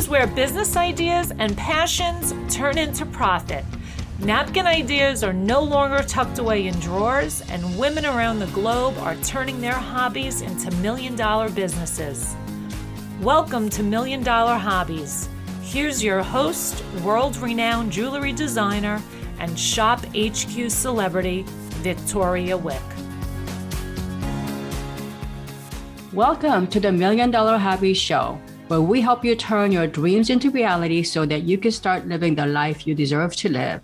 is where business ideas and passions turn into profit. Napkin ideas are no longer tucked away in drawers, and women around the globe are turning their hobbies into million dollar businesses. Welcome to Million Dollar Hobbies. Here's your host, world renowned jewelry designer, and Shop HQ celebrity, Victoria Wieck. Welcome to the Million Dollar Hobbies Show, where we help you turn your dreams into reality so that you can start living the life you deserve to live.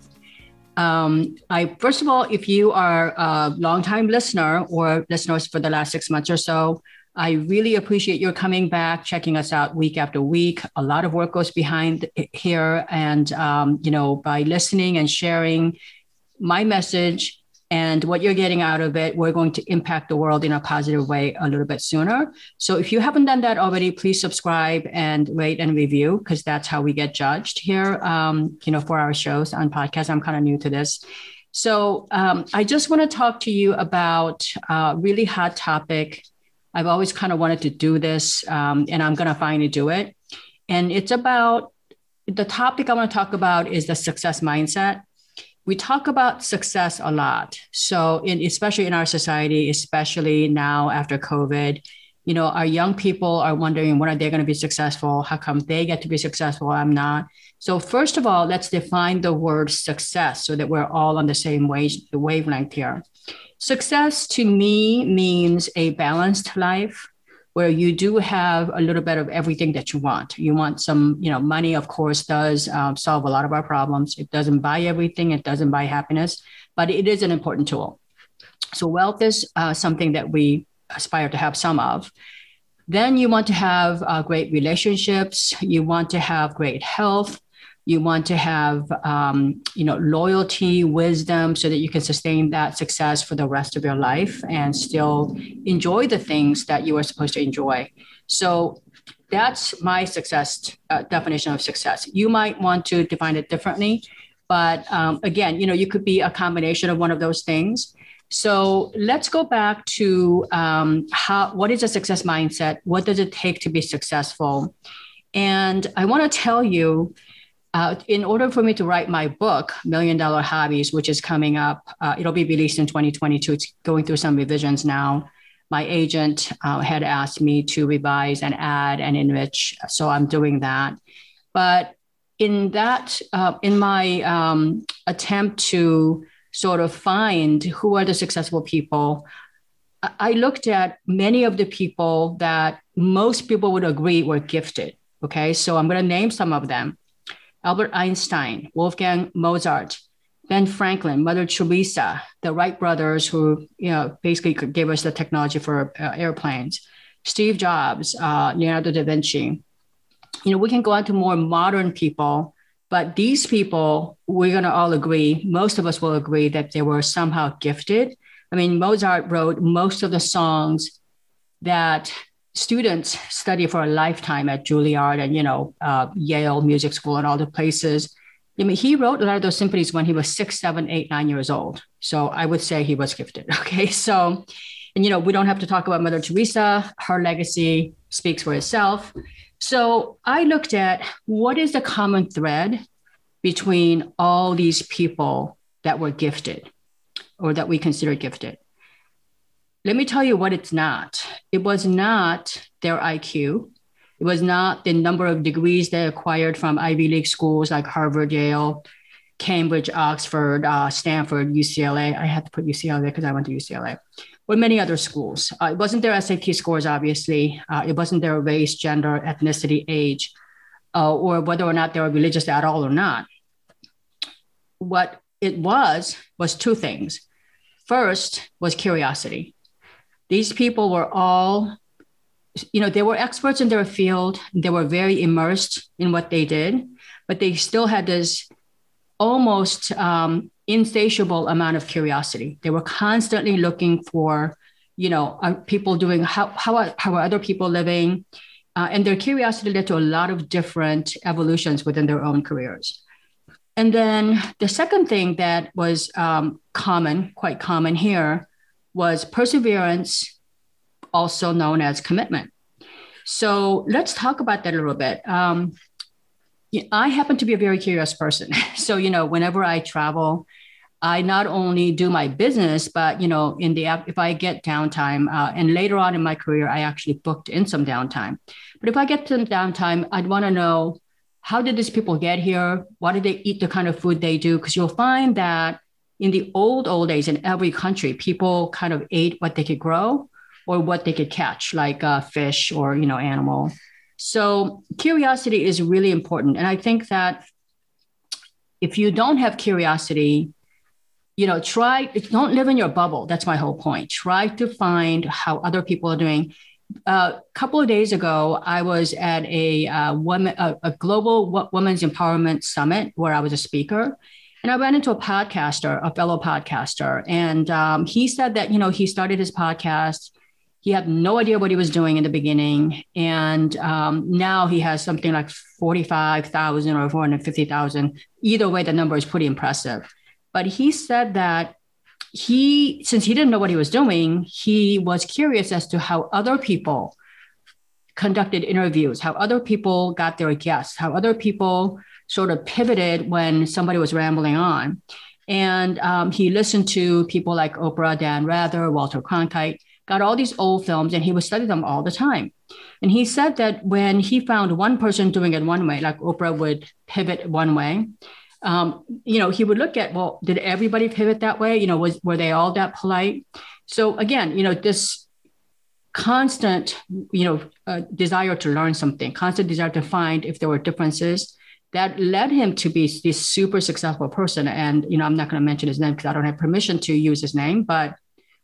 Um, I first of all, if you are a longtime listener or listeners for the last six months or so, I really appreciate your coming back, checking us out week after week. A lot of work goes behind here, and um, you know, by listening and sharing my message and what you're getting out of it, we're going to impact the world in a positive way a little bit sooner. So if you haven't done that already, please subscribe and rate and review because that's how we get judged here. Um, you know, for our shows on podcasts, I'm kind of new to this. So um, I just want to talk to you about a really hot topic. I've always kind of wanted to do this, um, and I'm going to finally do it. And it's about the topic I want to talk about is the success mindset we talk about success a lot. So, in, especially in our society, especially now after COVID, you know, our young people are wondering when are they going to be successful? How come they get to be successful? I'm not. So, first of all, let's define the word success so that we're all on the same wave, wavelength here. Success to me means a balanced life where you do have a little bit of everything that you want. You want some, you know, money, of course, does um, solve a lot of our problems. It doesn't buy everything, it doesn't buy happiness, but it is an important tool. So, wealth is uh, something that we aspire to have some of. Then you want to have uh, great relationships, you want to have great health, you want to have um, you know loyalty wisdom so that you can sustain that success for the rest of your life and still enjoy the things that you are supposed to enjoy. So that's my success uh, definition of success. You might want to define it differently but um, again you know you could be a combination of one of those things. So let's go back to um, how what is a success mindset? What does it take to be successful? And i want to tell you uh, in order for me to write my book, Million Dollar Hobbies, which is coming up, uh, it'll be released in 2022. It's going through some revisions now. My agent uh, had asked me to revise and add and enrich, so I'm doing that. But in that, uh, in my um, attempt to sort of find who are the successful people, I looked at many of the people that most people would agree were gifted. Okay, so I'm going to name some of them. Albert Einstein, Wolfgang Mozart, Ben Franklin, Mother Teresa, the Wright brothers, who you know basically gave us the technology for uh, airplanes, Steve Jobs, uh, Leonardo da Vinci. You know, we can go on to more modern people, but these people, we're going to all agree, most of us will agree that they were somehow gifted. I mean, Mozart wrote most of the songs that students study for a lifetime at Juilliard and you know uh, Yale Music School and all the places. I mean, he wrote a lot of those symphonies when he was six, seven, eight, nine years old. So I would say he was gifted. Okay, so and you know we don't have to talk about Mother Teresa. Her legacy speaks for itself. So I looked at what is the common thread between all these people that were gifted or that we consider gifted. Let me tell you what it's not. It was not their IQ. It was not the number of degrees they acquired from Ivy League schools like Harvard, Yale, Cambridge, Oxford, uh, Stanford, UCLA. I had to put UCLA because I went to UCLA, or many other schools. Uh, it wasn't their SAT scores, obviously. Uh, it wasn't their race, gender, ethnicity, age, uh, or whether or not they were religious at all or not. What it was was two things. First was curiosity. These people were all, you know, they were experts in their field. They were very immersed in what they did, but they still had this almost um, insatiable amount of curiosity. They were constantly looking for, you know, are people doing how how are, how are other people living, uh, and their curiosity led to a lot of different evolutions within their own careers. And then the second thing that was um, common, quite common here, was perseverance, also known as commitment. So let's talk about that a little bit. Um, I happen to be a very curious person. So, you know, whenever I travel, I not only do my business, but you know, in the if I get downtime, uh, and later on in my career, I actually booked in some downtime. But if I get some downtime, I'd want to know how did these people get here? Why did they eat the kind of food they do? Because you'll find that in the old old days, in every country, people kind of ate what they could grow or what they could catch, like uh, fish or you know animal. So curiosity is really important, and I think that if you don't have curiosity you know, try, don't live in your bubble. That's my whole point. Try to find how other people are doing. A uh, couple of days ago, I was at a uh, woman, a, a global women's empowerment summit where I was a speaker, and I ran into a podcaster, a fellow podcaster, and um, he said that you know he started his podcast. He had no idea what he was doing in the beginning, and um, now he has something like forty-five thousand or four hundred fifty thousand. Either way, the number is pretty impressive. But he said that he, since he didn't know what he was doing, he was curious as to how other people conducted interviews, how other people got their guests, how other people sort of pivoted when somebody was rambling on. And um, he listened to people like Oprah, Dan Rather, Walter Cronkite, got all these old films, and he would study them all the time. And he said that when he found one person doing it one way, like Oprah would pivot one way, um, you know, he would look at, well, did everybody pivot that way? You know, was were they all that polite? So again, you know, this constant, you know, uh, desire to learn something, constant desire to find if there were differences that led him to be this super successful person. And, you know, I'm not going to mention his name because I don't have permission to use his name, but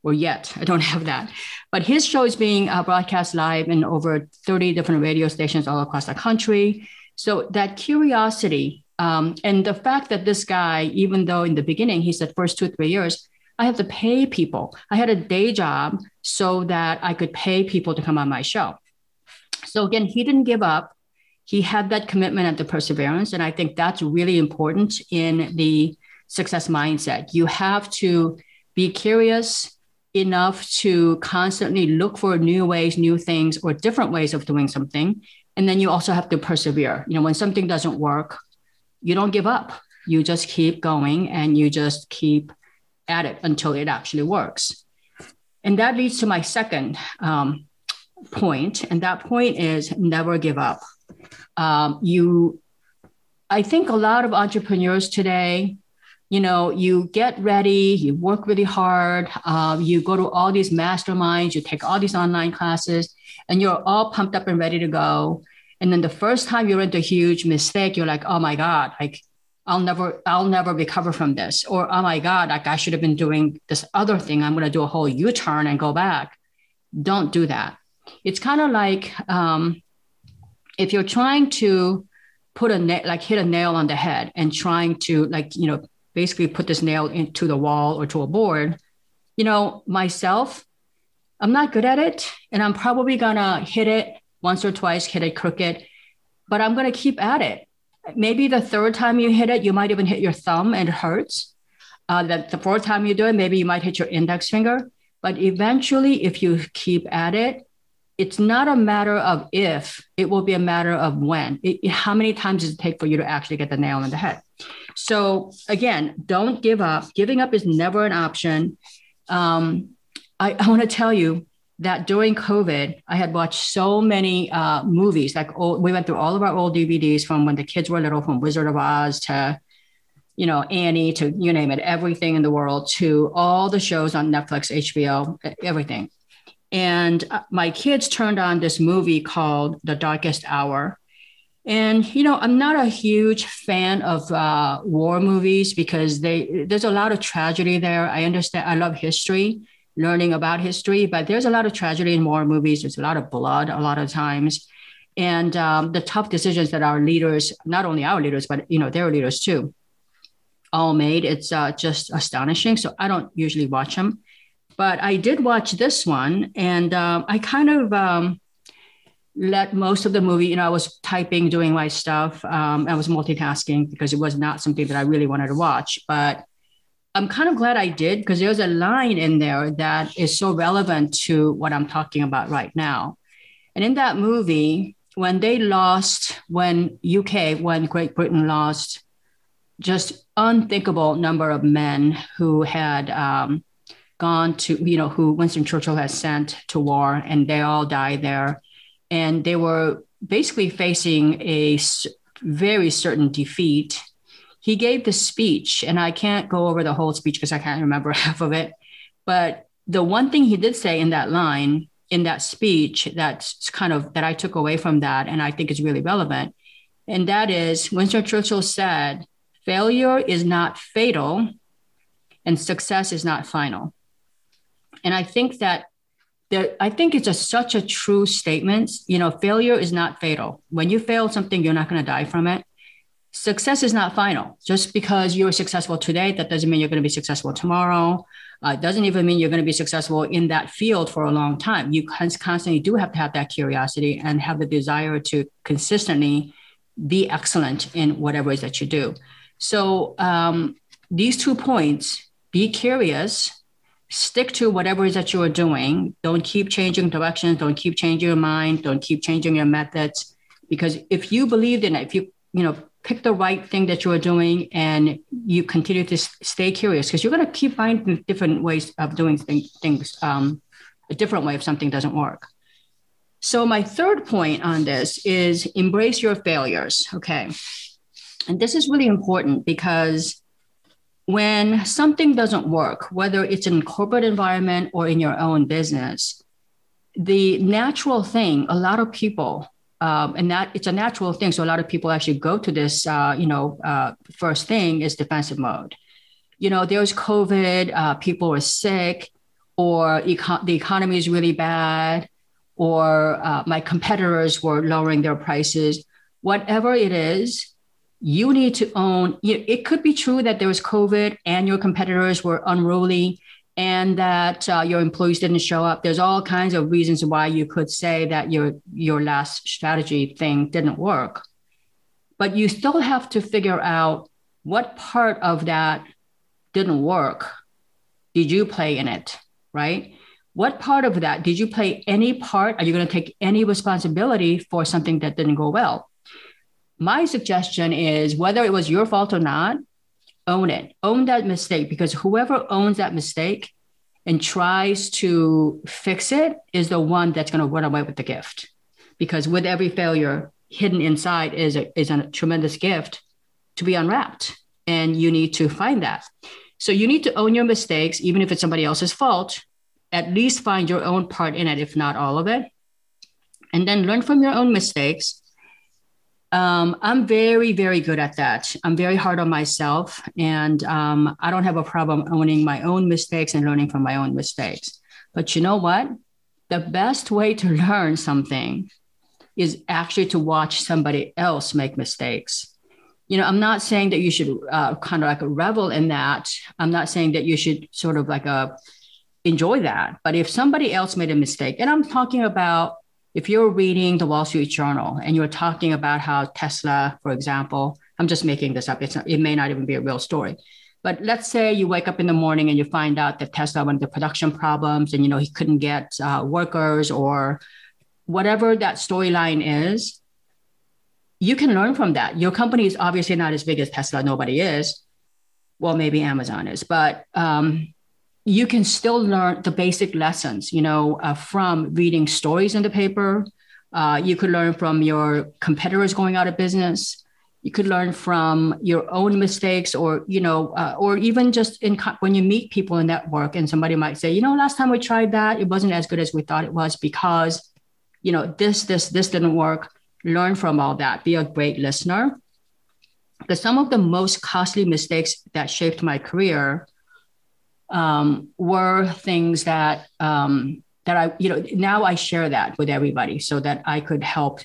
or yet I don't have that. But his show is being uh, broadcast live in over 30 different radio stations all across the country. So that curiosity um, and the fact that this guy, even though in the beginning he said first two, three years, I have to pay people. I had a day job so that I could pay people to come on my show. So again, he didn't give up. He had that commitment and the perseverance. And I think that's really important in the success mindset. You have to be curious enough to constantly look for new ways, new things, or different ways of doing something. And then you also have to persevere. You know, when something doesn't work, you don't give up. You just keep going and you just keep at it until it actually works. And that leads to my second um, point, and that point is never give up. Um, you, I think a lot of entrepreneurs today, you know, you get ready, you work really hard, um, you go to all these masterminds, you take all these online classes, and you're all pumped up and ready to go. And then the first time you're into a huge mistake, you're like, oh my God, like I'll never, I'll never recover from this. Or, oh my God, like I should have been doing this other thing. I'm going to do a whole U-turn and go back. Don't do that. It's kind of like um, if you're trying to put a na- like hit a nail on the head and trying to like, you know, basically put this nail into the wall or to a board, you know, myself, I'm not good at it. And I'm probably to hit it once or twice, hit it crooked, but I'm to keep at it. Maybe the third time you hit it, you might even hit your thumb and it hurts. Uh, that the fourth time you do it, maybe you might hit your index finger. But eventually, if you keep at it, it's not a matter of if, it will be a matter of when. It, how many times does it take for you to actually get the nail on the head? So, again, don't give up. Giving up is never an option. Um, I, I want to tell you, that during COVID, I had watched so many uh, movies. Like old, we went through all of our old DVDs from when the kids were little, from Wizard of Oz to, you know, Annie to you name it, everything in the world to all the shows on Netflix, HBO, everything. And uh, my kids turned on this movie called The Darkest Hour. And you know, I'm not a huge fan of uh, war movies because they there's a lot of tragedy there. I understand. I love history, learning about history, but there's a lot of tragedy in war movies. There's a lot of blood a lot of times. And um, the tough decisions that our leaders, not only our leaders, but you know their leaders too, all made. It's uh, just astonishing. So I don't usually watch them, but I did watch this one, and um, I kind of um, let most of the movie. You know, I was typing, doing my stuff. Um, I was multitasking because it was not something that I really wanted to watch, but I'm kind of glad I did because there's a line in there that is so relevant to what I'm talking about right now. And in that movie, when they lost, when UK, when Great Britain lost, just unthinkable number of men who had um, gone to, you know, who Winston Churchill had sent to war, and they all died there, and they were basically facing a very certain defeat. He gave the speech, and I can't go over the whole speech because I can't remember half of it. But the one thing he did say in that line, in that speech, that's kind of that I took away from that, and I think is really relevant, and that is Winston Churchill said, "Failure is not fatal, and success is not final." And I think that there, I think it's a, such a true statement. You know, failure is not fatal. When you fail something, you're not going to die from it. Success is not final. Just because you're successful today, that doesn't mean you're going to be successful tomorrow. Uh, it doesn't even mean you're going to be successful in that field for a long time. You constantly do have to have that curiosity and have the desire to consistently be excellent in whatever it is that you do. So um, these two points: be curious stick to whatever it is that you are doing. Don't keep changing directions. Don't keep changing your mind. Don't keep changing your methods. Because if you believed in it, if you, you know, pick the right thing that you are doing and you continue to stay curious, because you're going to keep finding different ways of doing things, um, a different way if something doesn't work. So my third point on this is embrace your failures. Okay. And this is really important because when something doesn't work, whether it's in corporate environment or in your own business, the natural thing, a lot of people, um, and that it's a natural thing. So a lot of people actually go to this, uh, you know, uh, first thing is defensive mode. You know, there's COVID, uh, people are sick, or the economy is really bad, or uh, my competitors were lowering their prices. Whatever it is, you need to own you know, it could be true that there was covid and your competitors were unruly and that uh, your employees didn't show up. There's all kinds of reasons why you could say that your your last strategy thing didn't work. But you still have to figure out what part of that didn't work. Did you play in it right? What part of that did you play any part? Are you going to take any responsibility for something that didn't go well my suggestion is whether it was your fault or not, own it, own that mistake, because whoever owns that mistake and tries to fix it is the one that's going to run away with the gift. Because with every failure, hidden inside is a, is a tremendous gift to be unwrapped. And you need to find that. So you need to own your mistakes, even if it's somebody else's fault, at least find your own part in it, if not all of it. And then learn from your own mistakes um, I'm very, very good at that. I'm very hard on myself, and um, I don't have a problem owning my own mistakes and learning from my own mistakes. But you know what? The best way to learn something is actually to watch somebody else make mistakes. You know, I'm not saying that you should uh, kind of like revel in that. I'm not saying that you should sort of like a uh, enjoy that. But if somebody else made a mistake, and I'm talking about if you're reading the Wall Street Journal and you're talking about how Tesla, for example, I'm just making this up. Not, it may not even be a real story. But let's say you wake up in the morning and you find out that Tesla went into production problems and you know he couldn't get uh, workers or whatever that storyline is. You can learn from that. Your company is obviously not as big as Tesla. Nobody is. Well, maybe Amazon is, but um, you can still learn the basic lessons, you know, uh, from reading stories in the paper. Uh, you could learn from your competitors going out of business. You could learn from your own mistakes, or you know, uh, or even just in when you meet people in network, and somebody might say, you know, last time we tried that, it wasn't as good as we thought it was because, you know, this, this, this didn't work. Learn from all that. Be a great listener. Because some of the most costly mistakes that shaped my career um, were things that um, that I, you know, now I share that with everybody so that I could help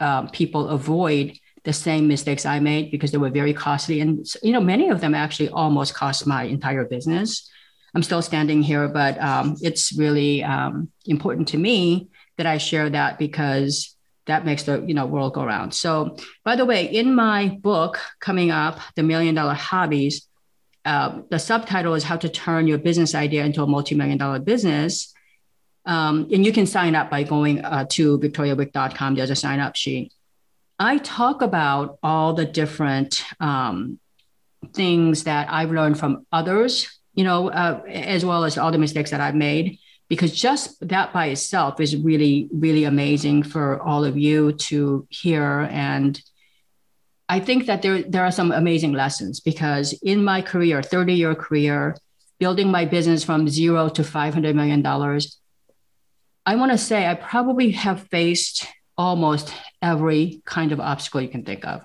um, people avoid the same mistakes I made because they were very costly. And, you know, many of them actually almost cost my entire business. I'm still standing here, but um, it's really um, important to me that I share that because that makes the you know world go around. So, by the way, in my book coming up, the Million Dollar Hobbies, uh, the subtitle is how to turn your business idea into a multi-million dollar business Um, and you can sign up by going uh, to victoriawieck.com. There's a sign up sheet. I talk about all the different um, things that I've learned from others, you know, uh, as well as all the mistakes that I've made, because just that by itself is really, really amazing for all of you to hear. And I think that there, there are some amazing lessons because in my career, 30 year career, building my business from zero to $500 million, I want to say I probably have faced almost every kind of obstacle you can think of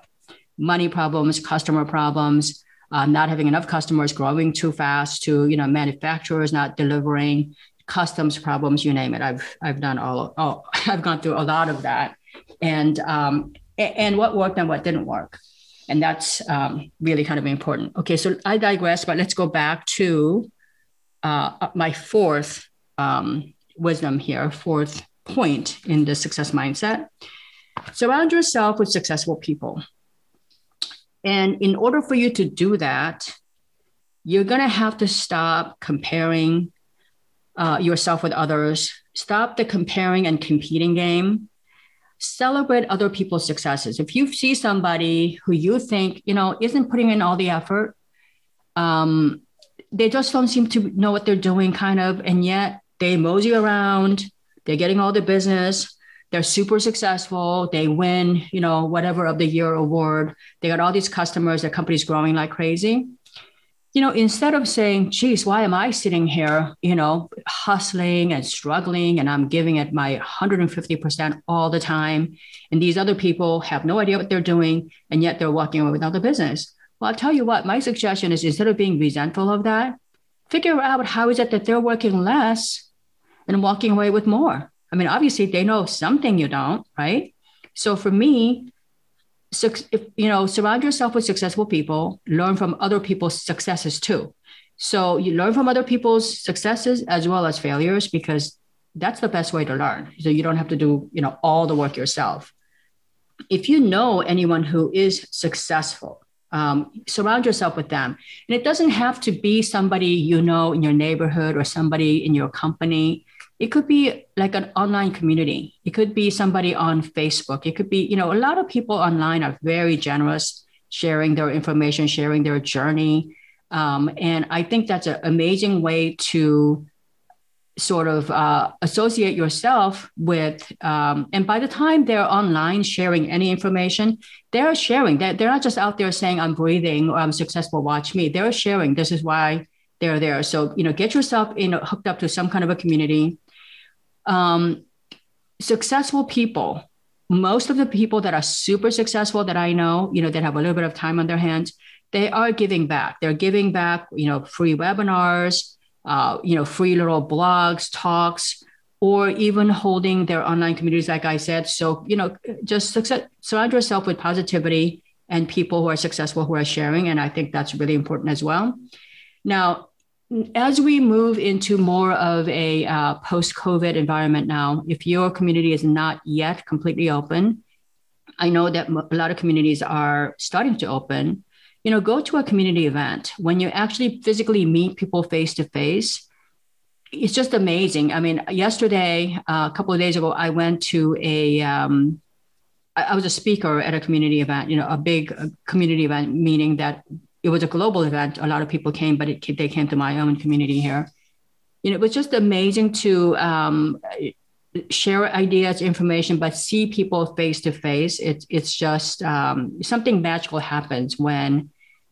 money problems, customer problems, uh, not having enough customers, growing too fast, to you know manufacturers not delivering, customs problems, you name it. I've I've done all. Oh, I've gone through a lot of that, and um, and what worked and what didn't work, and that's um, really kind of important. Okay, so I digress, but let's go back to uh, my fourth um, wisdom here, fourth point in the success mindset. Surround yourself with successful people. And in order for you to do that, you're going to have to stop comparing uh, yourself with others, stop the comparing and competing game. Celebrate other people's successes. If you see somebody who you think, you know, isn't putting in all the effort, um, they just don't seem to know what they're doing, kind of, and yet they mosey around, they're getting all the business, they're super successful. They win, you know, whatever of the year award. They got all these customers. Their company's growing like crazy. You know, instead of saying, geez, why am I sitting here, you know, hustling and struggling and I'm giving it my 150% all the time. And these other people have no idea what they're doing. And yet they're walking away without the business. Well, I'll tell you what, my suggestion is instead of being resentful of that, figure out how is it that they're working less and walking away with more I mean, obviously they know something you don't, right? So for me, if, you know, surround yourself with successful people, learn from other people's successes too. So you learn from other people's successes as well as failures because that's the best way to learn. So you don't have to do, you know, all the work yourself. If you know anyone who is successful, um, surround yourself with them. And it doesn't have to be somebody you know in your neighborhood or somebody in your company it could be like an online community. It could be somebody on facebook. It could be you know a lot of people online are very generous sharing their information sharing their journey. Um, and i think that's an amazing way to sort of uh, associate yourself with um, and by the time they're online sharing any information they're sharing. They're, they're not just out there saying i'm breathing or i'm successful watch me. They're sharing. This is why they're there. So you know get yourself in hooked up to some kind of a community um, successful people, most of the people that are super successful that I know, you know, that have a little bit of time on their hands, they are giving back. They're giving back, you know, free webinars, uh, you know, free little blogs, talks, or even holding their online communities, like I said. So, you know, just success, surround yourself with positivity and people who are successful who are sharing. And I think that's really important as well. Now, as we move into more of a uh, post COVID environment now, if your community is not yet completely open, I know that a lot of communities are starting to open. You know, go to a community event when you actually physically meet people face to face. It's just amazing. I mean, yesterday, uh, a couple of days ago, I went to a. Um, I was a speaker at a community event, you know, a big uh, community event, meaning that it was a global event. A lot of people came, but it, they came to my own community here. You know, it was just amazing to um, share ideas, information, but see people face to face. It's it's just um, something magical happens when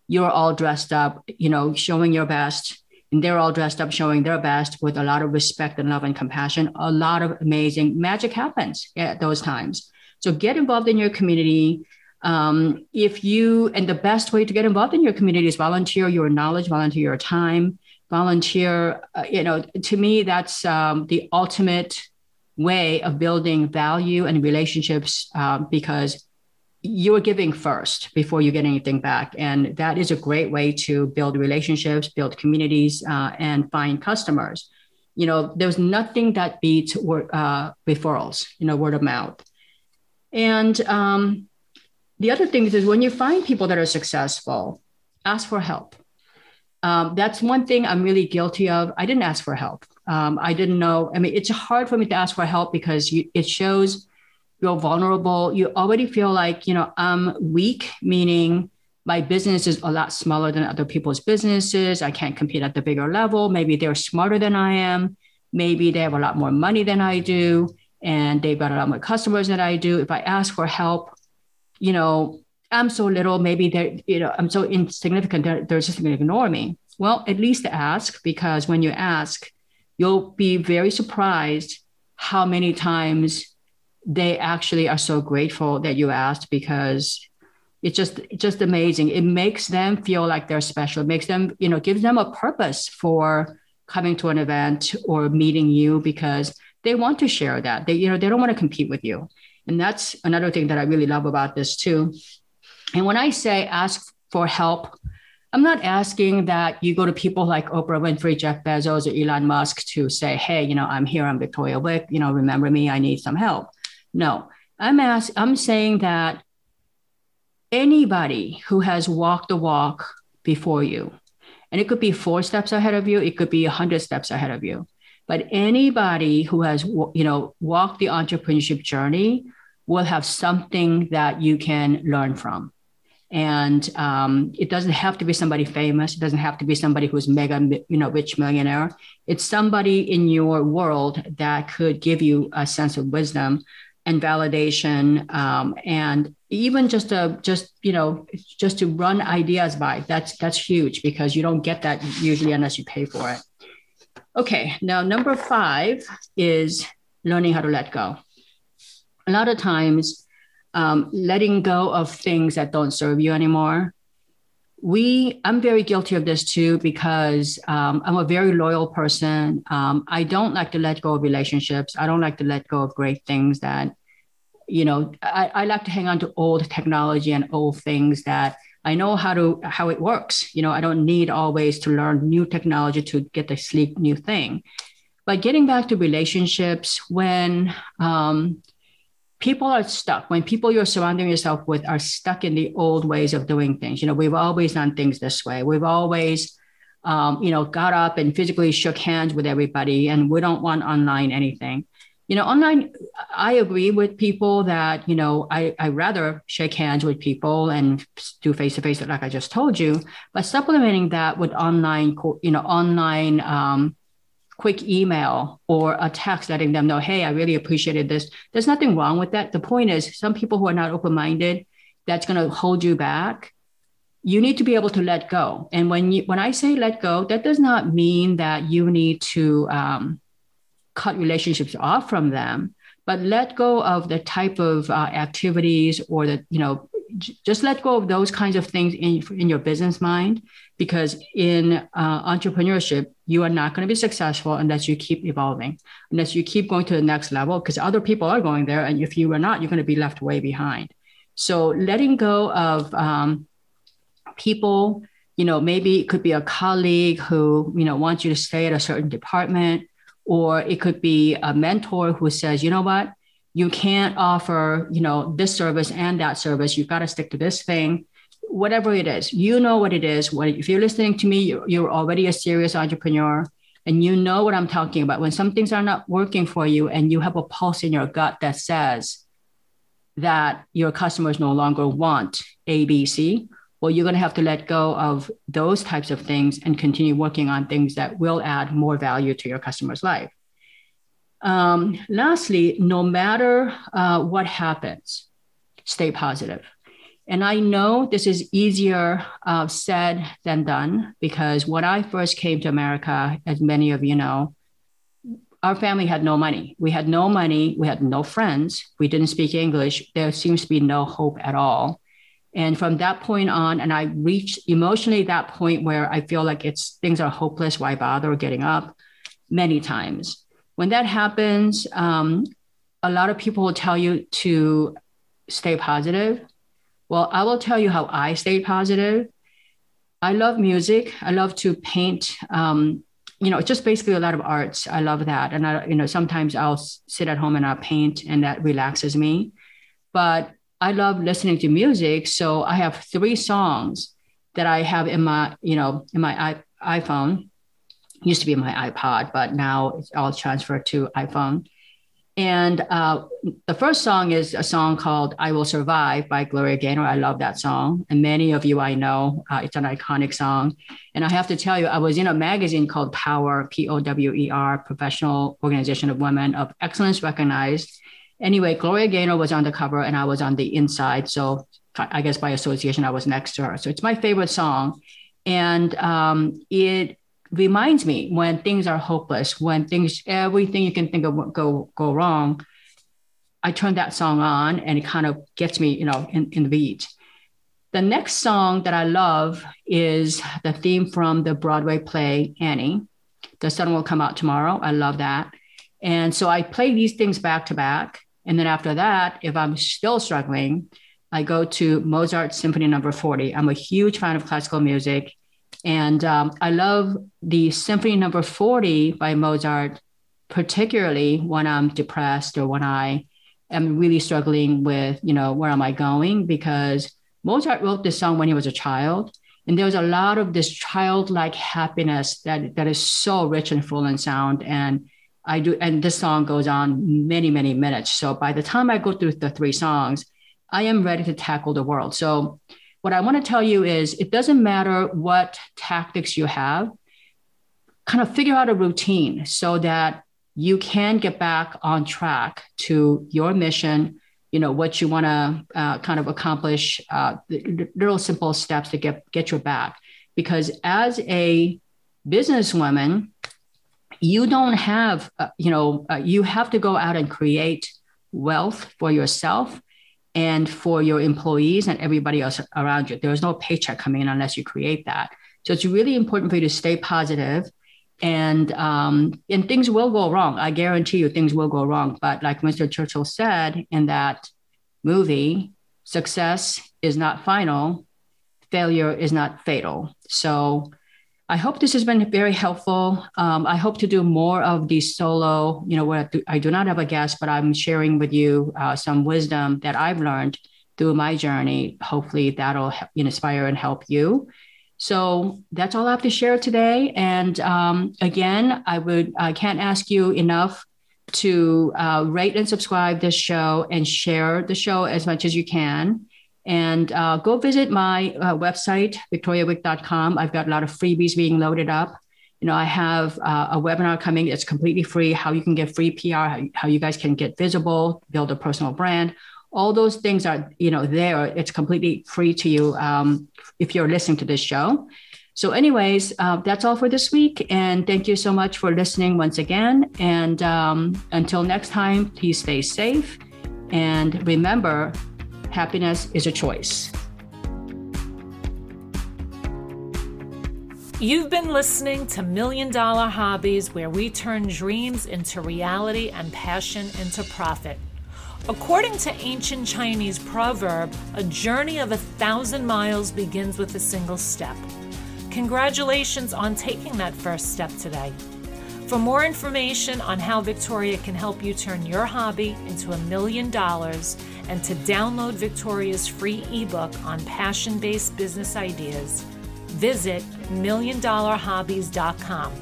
you're all dressed up, you know, showing your best, and they're all dressed up, showing their best with a lot of respect and love and compassion. A lot of amazing magic happens at those times. So get involved in your community um, if you, and the best way to get involved in your community is volunteer your knowledge, volunteer your time, volunteer. Uh, you know, to me, that's um, the ultimate way of building value and relationships uh, because you're giving first before you get anything back. And that is a great way to build relationships, build communities, uh, and find customers. You know, there's nothing that beats uh, referrals, you know, word of mouth. And um, the other thing is when you find people that are successful, ask for help. Um, that's one thing I'm really guilty of. I didn't ask for help. Um, I didn't know. I mean, it's hard for me to ask for help because you, it shows you're vulnerable. You already feel like, you know, I'm weak, meaning my business is a lot smaller than other people's businesses. I can't compete at the bigger level. Maybe they're smarter than I am. Maybe they have a lot more money than I do, and they've got a lot more customers than I do. If I ask for help, you know, I'm so little, maybe they're, you know, I'm so insignificant, they're, they're just going to ignore me. Well, at least ask because when you ask, you'll be very surprised how many times they actually are so grateful that you asked because it's just it's just amazing. It makes them feel like they're special. It makes them, you know, gives them a purpose for coming to an event or meeting you because they want to share that. They, you know, they don't want to compete with you. And that's another thing that I really love about this too. And when I say ask for help, I'm not asking that you go to people like Oprah Winfrey, Jeff Bezos, or Elon Musk to say, hey, you know, I'm here, I'm Victoria Wieck, you know, remember me, I need some help. No, I'm ask, I'm saying that anybody who has walked the walk before you, and it could be four steps ahead of you, it could be a hundred steps ahead of you, but anybody who has you know walked the entrepreneurship journey will have something that you can learn from. And um, it doesn't have to be somebody famous. It doesn't have to be somebody who's mega, you know, rich millionaire. It's somebody in your world that could give you a sense of wisdom and validation um, and even just a just you know just to run ideas by that's that's huge because you don't get that usually unless you pay for it okay now number five is learning how to let go a lot of times um, letting go of things that don't serve you anymore. We i'm very guilty of this too because um, i'm a very loyal person. Um, i don't like to let go of relationships. I don't like to let go of great things that you know I, I like to hang on to old technology and old things that i know how to how it works. You know i don't need always to learn new technology to get the sleek new thing. But getting back to relationships when um, people are stuck. When people you're surrounding yourself with are stuck in the old ways of doing things. You know we've always done things this way. We've always um, you know got up and physically shook hands with everybody and we don't want online anything. You know online i agree with people that you know i i rather shake hands with people and do face to face like i just told you. But supplementing that with online you know online um, quick email or a text letting them know, hey, I really appreciated this. There's nothing wrong with that. The point is, some people who are not open minded, that's going to hold you back. You need to be able to let go. And when you when I say let go, that does not mean that you need to um, cut relationships off from them, but let go of the type of uh, activities or the you know just let go of those kinds of things in, in your business mind because in uh, entrepreneurship you are not going to be successful unless you keep evolving unless you keep going to the next level because other people are going there and if you are not you're going to be left way behind. So letting go of um, people you know maybe it could be a colleague who you know wants you to stay at a certain department or it could be a mentor who says you know what you can't offer you know this service and that service. You've got to stick to this thing whatever it is. You know what it is. What if you're listening to me you're, you're already a serious entrepreneur and you know what i'm talking about. When some things are not working for you and you have a pulse in your gut that says that your customers no longer want abc well you're going to have to let go of those types of things and continue working on things that will add more value to your customer's life um, lastly, no matter uh, what happens, stay positive. And I know this is easier uh, said than done because when I first came to America, as many of you know, our family had no money. We had no money. We had no friends. We didn't speak English. There seems to be no hope at all. And from that point on, and I reached emotionally that point where I feel like it's things are hopeless. Why bother getting up? Many times when that happens, um, a lot of people will tell you to stay positive. Well, I will tell you how I stay positive. I love music. I love to paint. Um, you know, it's just basically a lot of arts. I love that, and I, you know, sometimes I'll sit at home and I'll paint, and that relaxes me. But I love listening to music, so I have three songs that I have in my, you know, in my iPhone used to be my iPod, but now it's all transferred to iPhone. And uh, the first song is a song called I Will Survive by Gloria Gaynor. I love that song. And many of you I know, uh, it's an iconic song. And I have to tell you, I was in a magazine called Power, P O W E R, Professional Organization of Women of Excellence Recognized. Anyway, Gloria Gaynor was on the cover and I was on the inside. So I guess by association, I was next to her. So it's my favorite song. And um, it reminds me when things are hopeless, when things, everything you can think of go go wrong. I turn that song on and it kind of gets me, you know, in, in the beat. The next song that I love is the theme from the Broadway play Annie. The sun will come out tomorrow. I love that. And so I play these things back to back. And then after that, if I'm still struggling, I go to Mozart Symphony Number no. 40. I'm a huge fan of classical music. And um, I love the Symphony Number. 40 by Mozart, particularly when I'm depressed or when I am really struggling with, you know, where am I going? Because Mozart wrote this song when he was a child. And there was a lot of this childlike happiness that, that is so rich and full and sound. And I do, and this song goes on many, many minutes. So by the time I go through the three songs, I am ready to tackle the world. So what I want to tell you is it doesn't matter what tactics you have, kind of figure out a routine so that you can get back on track to your mission, you know, what you want to uh, kind of accomplish, uh, little simple steps to get, get your back. Because as a businesswoman, you don't have, uh, you know, uh, you have to go out and create wealth for yourself and for your employees and everybody else around you. There is no paycheck coming in unless you create that. So it's really important for you to stay positive and um, and things will go wrong. I guarantee you things will go wrong. But like Mr. Churchill said in that movie, success is not final, failure is not fatal. So I hope this has been very helpful. Um, I hope to do more of these solo, you know, where I do not have a guest, but I'm sharing with you uh, some wisdom that I've learned through my journey. Hopefully that'll inspire and help you. So that's all I have to share today. And um, again, I would I can't ask you enough to uh, rate and subscribe this show and share the show as much as you can. And uh, go visit my uh, website, victoriawieck.com. I've got a lot of freebies being loaded up. You know, I have uh, a webinar coming. It's completely free. How you can get free PR, how, how you guys can get visible, build a personal brand. All those things are, you know, there. It's completely free to you um, if you're listening to this show. So, anyways, uh, that's all for this week. And thank you so much for listening once again. And um, until next time, please stay safe. And remember, happiness is a choice. You've been listening to Million Dollar Hobbies, where we turn dreams into reality and passion into profit. According to ancient Chinese proverb, a journey of a thousand miles begins with a single step. Congratulations on taking that first step today. For more information on how Victoria can help you turn your hobby into a million dollars and to download Victoria's free ebook on passion based business ideas, visit milliondollarhobbies.com.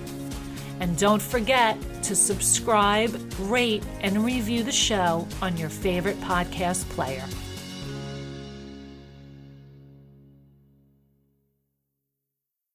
And don't forget to subscribe, rate, and review the show on your favorite podcast player.